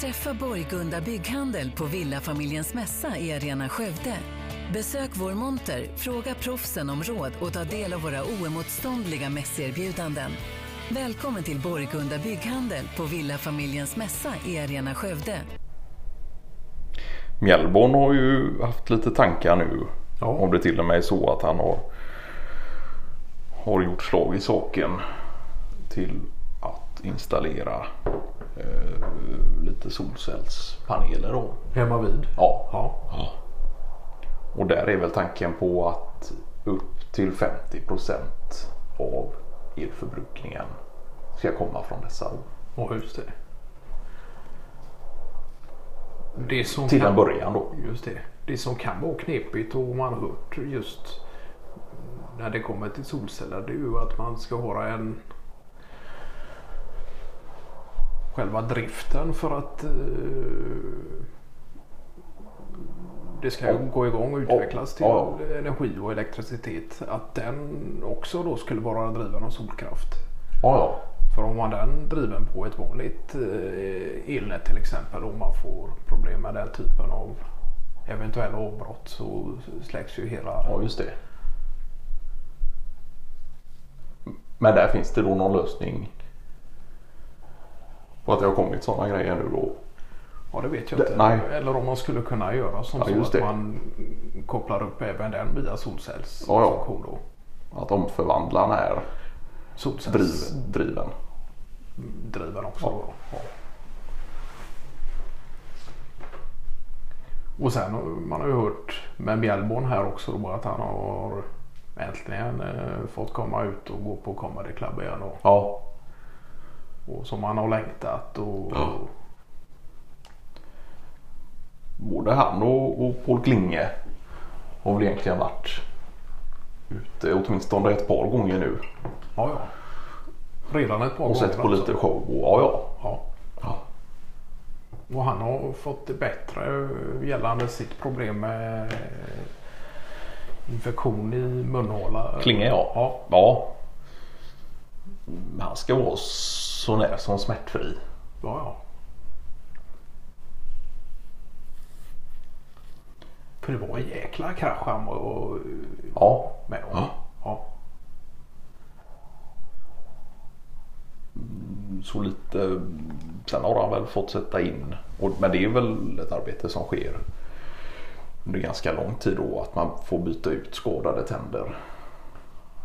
Träffa Borgunda Bygghandel på Villafamiljens mässa i Arena Skövde. Besök vår monter, fråga proffsen om råd och ta del av våra oemotståndliga mässerbjudanden. Välkommen till Borgunda Bygghandel på Villafamiljens mässa i Arena Skövde. Mjällborn har ju haft lite tankar nu. Ja. Om det till och med är så att han har, har gjort slag i saken till att installera eh, lite solcellspaneler då. Hemma vid? Ja. Ja. Och där är väl tanken på att upp till 50% av elförbrukningen ska komma från dessa. Ja, just det. Det som Till kan, en början då. Just det. Det som kan vara knepigt och man har hört just när det kommer till solceller det är ju att man ska ha en själva driften för att eh, det ska Ja. gå igång och utvecklas till Ja, energi och elektricitet. Att den också då skulle vara driven av solkraft. Ja. För om man den driven på ett vanligt eh, elnät till exempel och man får problem med den typen av eventuella avbrott så släcks ju hela... Ja, just det. Men där finns det då någon lösning på att det har kommit sådana grejer nu då? Ja det vet jag inte. nej. Eller om man skulle kunna göra som Ja, så att det. man kopplar upp även den via Ja, ja. solcellsfunktion då. Att omförvandlaren är driv, Solcellsdriven driven? också Ja. då. Ja. Och sen man har ju hört med Bjällborn här också då att han har äntligen eh, fått komma ut och gå på Comedy Club igen och, Ja. Och som han har längtat och, Ja. Både han och, och Paul Klinge har väl egentligen varit ute åtminstone ett par gånger nu ja, ja. Redan ett par och sett på gånger lite alltså. show. Och, ja, ja. Ja. ja. Och han har fått det bättre gällande sitt problem med infektion i munhåla. Klinge ja. Ja, ja. Han ska vara så när som smärtfri. ja, ja. För det var en jäkla krasch han var Ja. med om. Ja. Ja. Så lite. Sen har han väl fått sätta in. Och, men det är väl ett arbete som sker under ganska lång tid då. Att man får byta ut skadade tänder.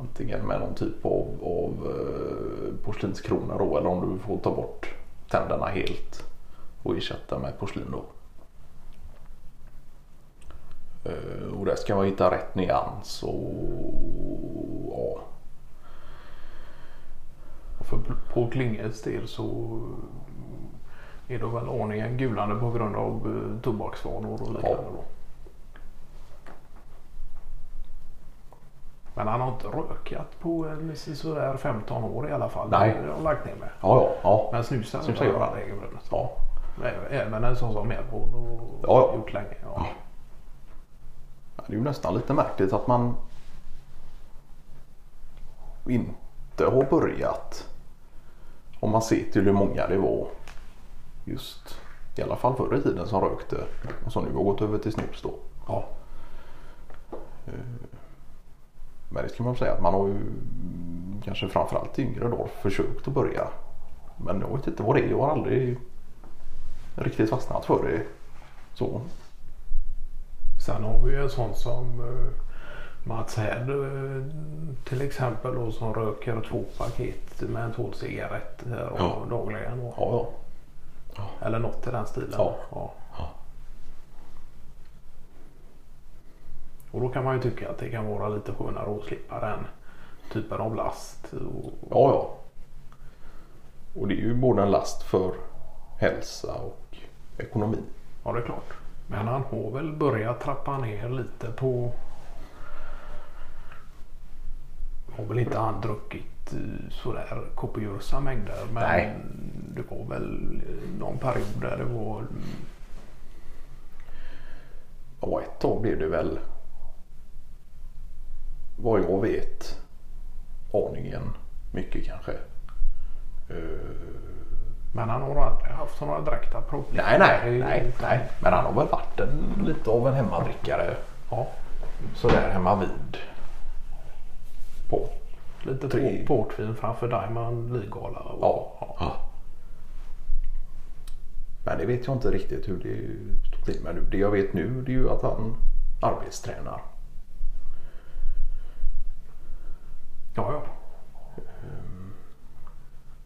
Antingen med någon typ av, av eh, porslinskrona då. Eller om du får ta bort tänderna helt. Och ersätta med porslin då. Eh, Och där ska man hitta rätt nyans och ja. För på Klinges del så är det väl aningen gulande på grund av eh, tobaksvanor och liknande. Ja. Men han har inte rökat på en sådär 15 år i alla fall. Nej. Det har jag lagt ner med. Ja, ja, ja. Men snusar Snusar gör han. regelbundet. ja. Även en sån som Melbourne och Ja, ja. gjort länge. Ja. Ja. Ja, Det är ju nästan lite märkligt att man inte har börjat. Om man ser till hur många det var just i alla fall förr i tiden som rökte och som nu har gått över till snus då. Ja. Men det ska man säga att man har ju kanske framförallt yngre dagar försökt att börja. Men jag vet inte vad det är. Jag har aldrig riktigt fastnat för det. Så. Sen har vi ju en sån som eh, Mats Hed eh, till exempel då, som röker två paket med en cigarett här och Ja. dagligen. Och, Ja, ja. Eller något i den stilen. Ja. Ja. Ja. Och då kan man ju tycka att det kan vara lite skönare att slippa den typen av last. Och, Ja, ja. Och det är ju både en last för hälsa och ekonomi. Ja det är klart. Men han har väl börjat trappa ner lite på har väl inte han druckit eh, sådär kopiösa mängder. Men Nej. det var väl någon period där det var Ja, ett tag blev det väl vad jag vet aningen mycket kanske. Eh, Men han har aldrig haft några direkta problem. Nej, nej, nej, nej. Men han har väl varit en, lite av en hemmadrickare Ja, sådär hemma vid. På. lite Tre. portvin framför Diamond League-gala. Ja. ja. Men det vet jag inte riktigt hur det står till med nu. Det jag vet nu det är ju att han arbetstränar. Ja, ja.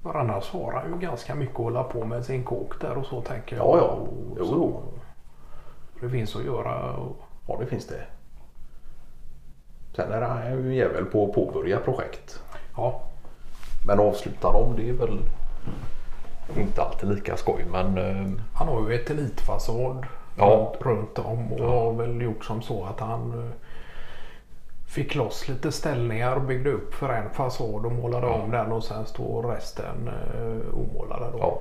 Men annars har han ju ganska mycket att hålla på med sin kåk där och så tänker jag. Ja, ja. Och Jo, jo. Det finns att göra. och- Ja, det finns det. Sen är han ju en jävel på att påbörja projekt. Ja, Men avsluta dem det är väl inte alltid lika skoj. Men eh, han har ju ett elitfasad Ja. runt, om och har väl gjort som så att han eh, fick loss lite ställningar och byggde upp för en fasad och målade om den och sen står resten eh, omålade då. ja.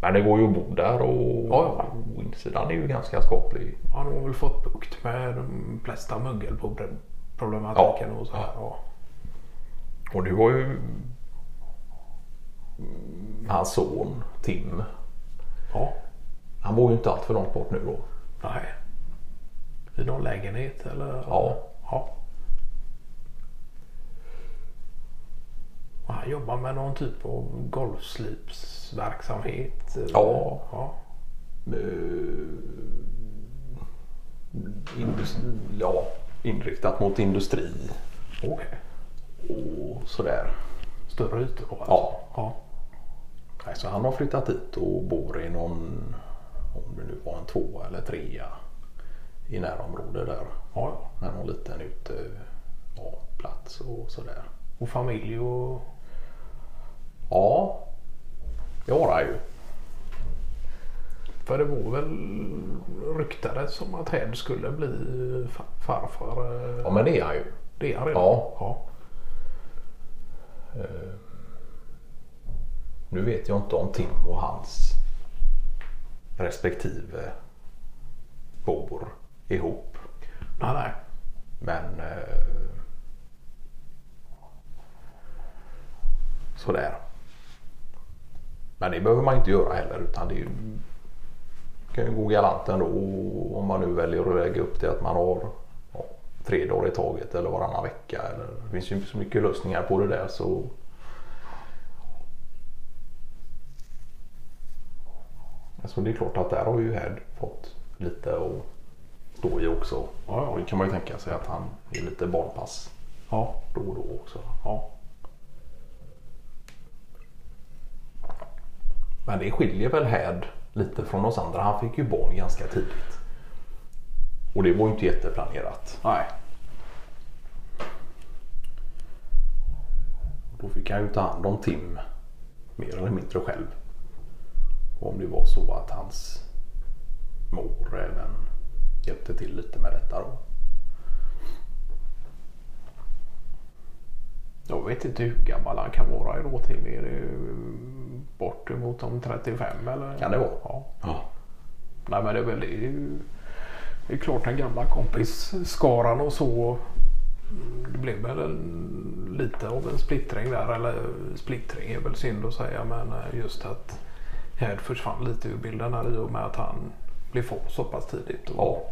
Men det går ju att bo där och, Ja, ja. och insidan är ju ganska skaplig. Han har väl fått bukt med de flesta mögelproblematiken och så här. Ja. Och nu var ju hans son Tim. ja. Han bor ju inte allt för långt bort nu då. Nej. I någon lägenhet eller? Ja. ja. Han jobbar med någon typ av golfslipsverksamhet. Ja. ja. Eh, indus- ja, inriktat mot industri Okej. och sådär. Större ytor då alltså? Ja. ja. Så han har flyttat dit och bor i någon, om det nu var en tvåa eller trea i närområde där. Ja, ja. Med någon liten ute, ja, plats och sådär. Och familj och... Ja, det har han ju. För det var väl ryktades som att Hed skulle bli fa- farfar. eh, Ja, men det är han ju. Det är han redan? Ja. ja. Nu vet jag inte om Tim och hans respektive bor ihop. Nej, nej. Men eh, sådär. Men det behöver man inte göra heller utan det ju, kan ju gå galant ändå om man nu väljer att lägga upp det att man har ja, tre dagar i taget eller varannan vecka. Eller, det finns ju inte så mycket lösningar på det där så Alltså det är klart att där har ju Hed fått lite att stå i också. Ja, ja. Det kan man ju tänka sig att han är lite barnpass Ja. då och då också. ja. Men det skiljer väl Hed lite från oss andra. Han fick ju barn ganska tidigt. Och det var ju inte jätteplanerat. Nej. Då fick han ju ta hand om Tim mer eller mindre själv. Och om det var så att hans mor även hjälpte till lite med detta då. Jag vet inte hur gammal han kan vara idag till. Är det bortemot de 35 eller? Kan det vara? Ja. Ja. Nej men det är väl det är ju det är klart den gamla kompisskaran och så. Det blev väl en, lite av en splittring där. Eller splittring är väl synd att säga men eh, just att Hed försvann lite ur bilden här i och med att han bli få så pass tidigt. Och, Ja.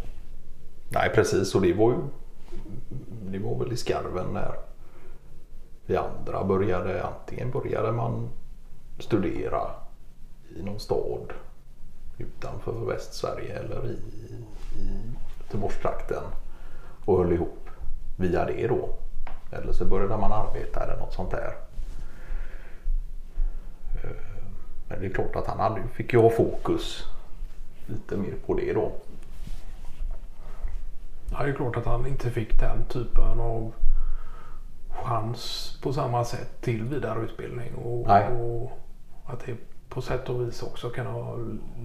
Nej precis och det var ju det var väl i skarven när vi andra började antingen började man studera i någon stad utanför Västsverige eller i, i Göteborgstrakten och höll ihop via det då. Eller så började man arbeta eller något sånt där. Eh, men det är klart att han aldrig fick ju ha fokus lite mer på det då. Ja, det är klart att han inte fick den typen av chans på samma sätt till vidareutbildning. Och, och att det på sätt och vis också kan ha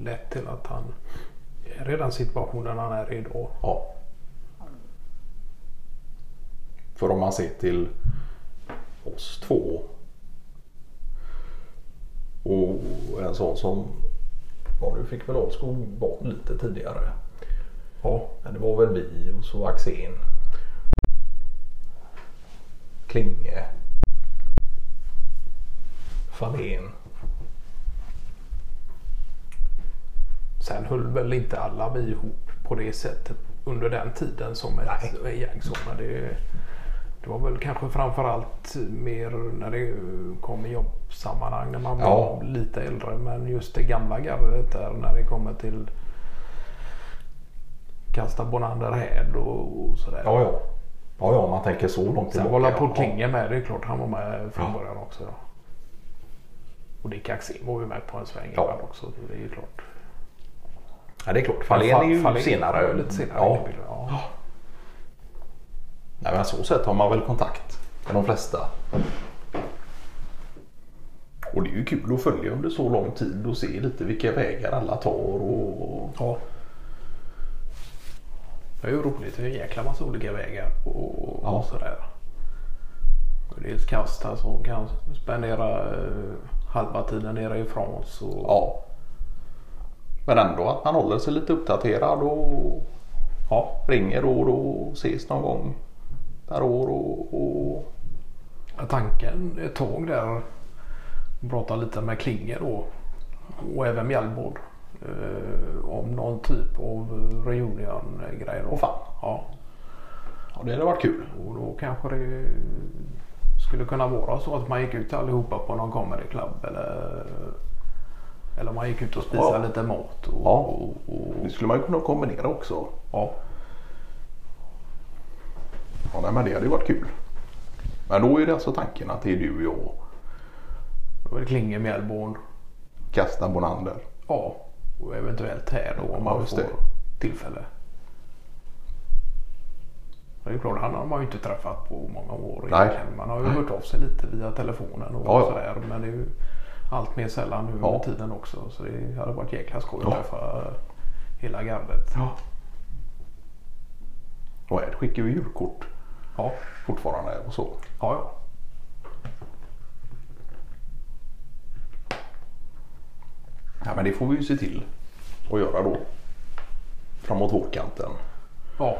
lett till att han är i den situationen han är idag. Ja. För om man ser till oss två och en sån som ja, nu fick väl Alskog barn lite tidigare. Ja, Men det var väl vi och så Axén. Klinge. Fahlén. Sen höll väl inte alla vi ihop på det sättet under den tiden som ett gäng. Så, men det, det var väl kanske framförallt mer när det kom i jobbsammanhang när man Ja. var lite äldre. Men just det gamla gardet där när det kommer till kasta Bonander Hed och, och sådär. Ja, ja. Ja, ja, man tänker så långt Sen tillbaka. var ja. Paul Klinge med. Det är klart han var med från Ja. början också. Ja. Och Dick Axén var ju med på en sväng Ja. också. så Det är ju klart. Ja, det är klart. Fahlén är ju senare. var Lite senare Ja. ja. Nej, men så sätt har man väl kontakt med de flesta. Och det är ju kul att följa under så lång tid och se lite vilka vägar alla tar och Ja. Det är ju roligt. Det är en jäkla massa olika vägar och, Ja. och sådär. Dels Kasta som kan spendera eh, halva tiden nere i France. Och, ja. Men ändå att man håller sig lite uppdaterad och ja. ringer då och då och ses någon gång per år och, och Tanken ett tag där. Prata lite med Klinge då. Och även Mjällborg. Eh, om någon typ av reunion-grej. då. Åh fan. Ja. ja, det hade varit kul. Och då kanske det skulle kunna vara så att man gick ut allihopa på någon comedy club eller eller man gick ut och spisade Ja. lite mat. Och, Ja. och, och, Det skulle man ju kunna kombinera också. ja. Ja, nej, men det hade ju varit kul. Men då är det alltså tanken att det är du och jag, Då är det Klinge, Mjällborn. Kasta Bonander. Ja. Och eventuellt här då om Ja, man just får tillfälle. Det är klart, han har man ju inte träffat på många år Nej. Man har ju hört av sig lite via telefonen och Ja, ja. sådär. Men det är ju allt mer sällan nu Ja. under tiden också. Så det hade varit jäkla skoj Ja. att träffa hela gardet. Ja. Och här skickar vi julkort Ja, fortfarande och så. ja. ja. Ja, men det får vi ju se till att göra då. Framåt vårkanten. ja.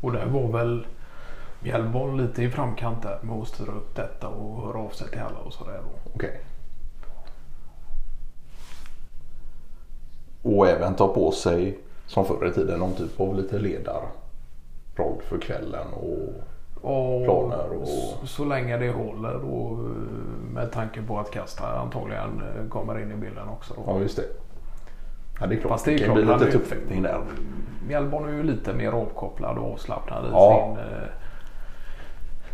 Och där var väl Mjällborn lite i framkant där med att styra upp detta och höra av sig till alla och sådär. då. Okej. Och även ta på sig som förr i tiden någon typ av lite ledarroll för kvällen. Och... Och Planer och- så, så länge det håller och med tanke på att Kasta antagligen eh, kommer in i bilden också. Då. Ja just det. Ja det är klart. Fast det är det kan klart, bli lite tuppfäktning där. Mjällborn är ju lite mer avkopplad och avslappnad i Ja. sin eh,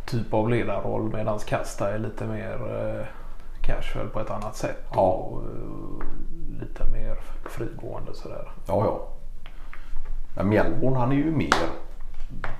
typ av ledarroll medan Kasta är lite mer eh, casual på ett annat sätt. Ja. Och, eh, lite mer frigående sådär. Ja ja. Men Mjällborn han är ju mer.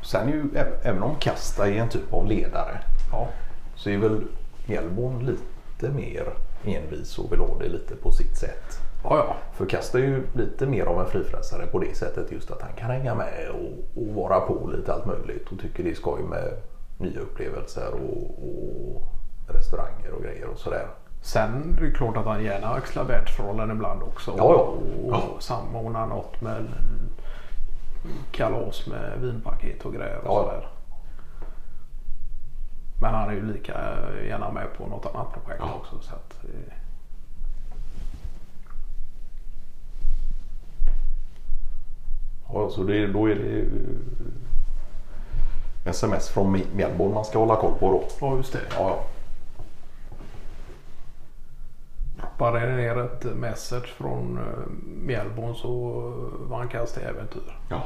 Sen är ju även- om Kasta är en typ av ledare. Ja. Så är väl Mjällborn lite mer envis och vill ha det lite på sitt sätt. Ja, ja. För Kasta är ju lite mer av en frifräsare på det sättet just att han kan hänga med och, och vara på lite allt möjligt och tycker det är skoj med nya upplevelser och, och restauranger och grejer och sådär. Sen är det klart att han gärna axlar världsrollen ibland också. Ja, ja. Och Ja. samordnar något med kalas med vinpaket och grejer och Ja. sådär. Men han är ju lika gärna med på något annat projekt Ja. också. Så att, eh, Ja, så det, då är det eh, sms från Mjällborn man ska hålla koll på då. ja, just det. Ja, ja. Tappade ner ett message från eh, Mjällborn så eh, var han kast i äventyr. ja.